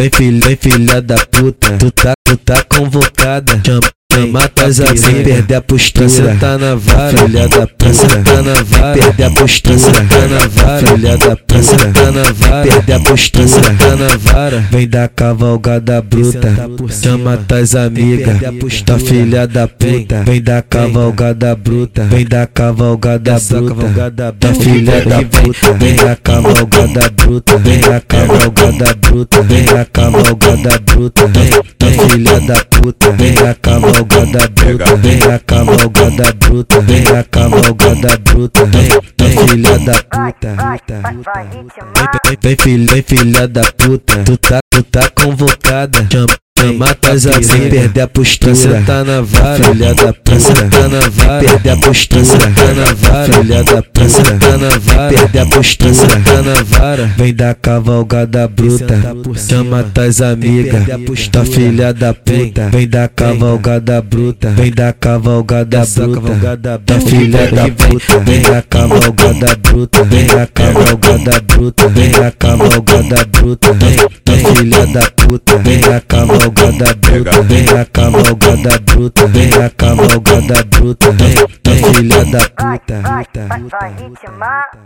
vem filha, vem filha da puta, tu tá, tu tá convocada. Chama, tuas amigas, sem perder a postura. Senta na vara, filha da puta. Senta na vara, perder a postura. Senta na vara, filha da puta. Senta na vara, perder a postura. Senta na vara, vem da cavalgada bruta. Chama tuas amigas, tua filha da puta. Vem da cavalgada bruta, vem da cavalgada bruta. Tua filha da puta, vem da cavalgada bruta. Vem da cavalgada bruta, vem da cavalgada bruta. Tua filha da puta, da cavalgada bruta. Vem da cavalgada bruta, vem da cavalgada bruta. Tua filha da puta. Vem, vem, filha, vem filha da puta, tu tá, tu tá convocada. Chama, tuas amigas, perder a postura. Senta na vara, filha da puta. Senta na vara, perder a postura. Senta na vara, filha da puta. Senta na vara, perder a postura. Senta na vara, vem da cavalgada bruta. Chama tuas amigas, tua filha da puta. Vem da cavalgada bruta, vem da cavalgada bruta. Tua filha da puta, vem da cavalgada bruta. Vem da cavalgada bruta, vem da cavalgada bruta. Vem da cavalgada bruta. Vem da cavalgada bruta, vem da cavalgada bruta. Tua filha da puta. Vai, vai, vai ritmar.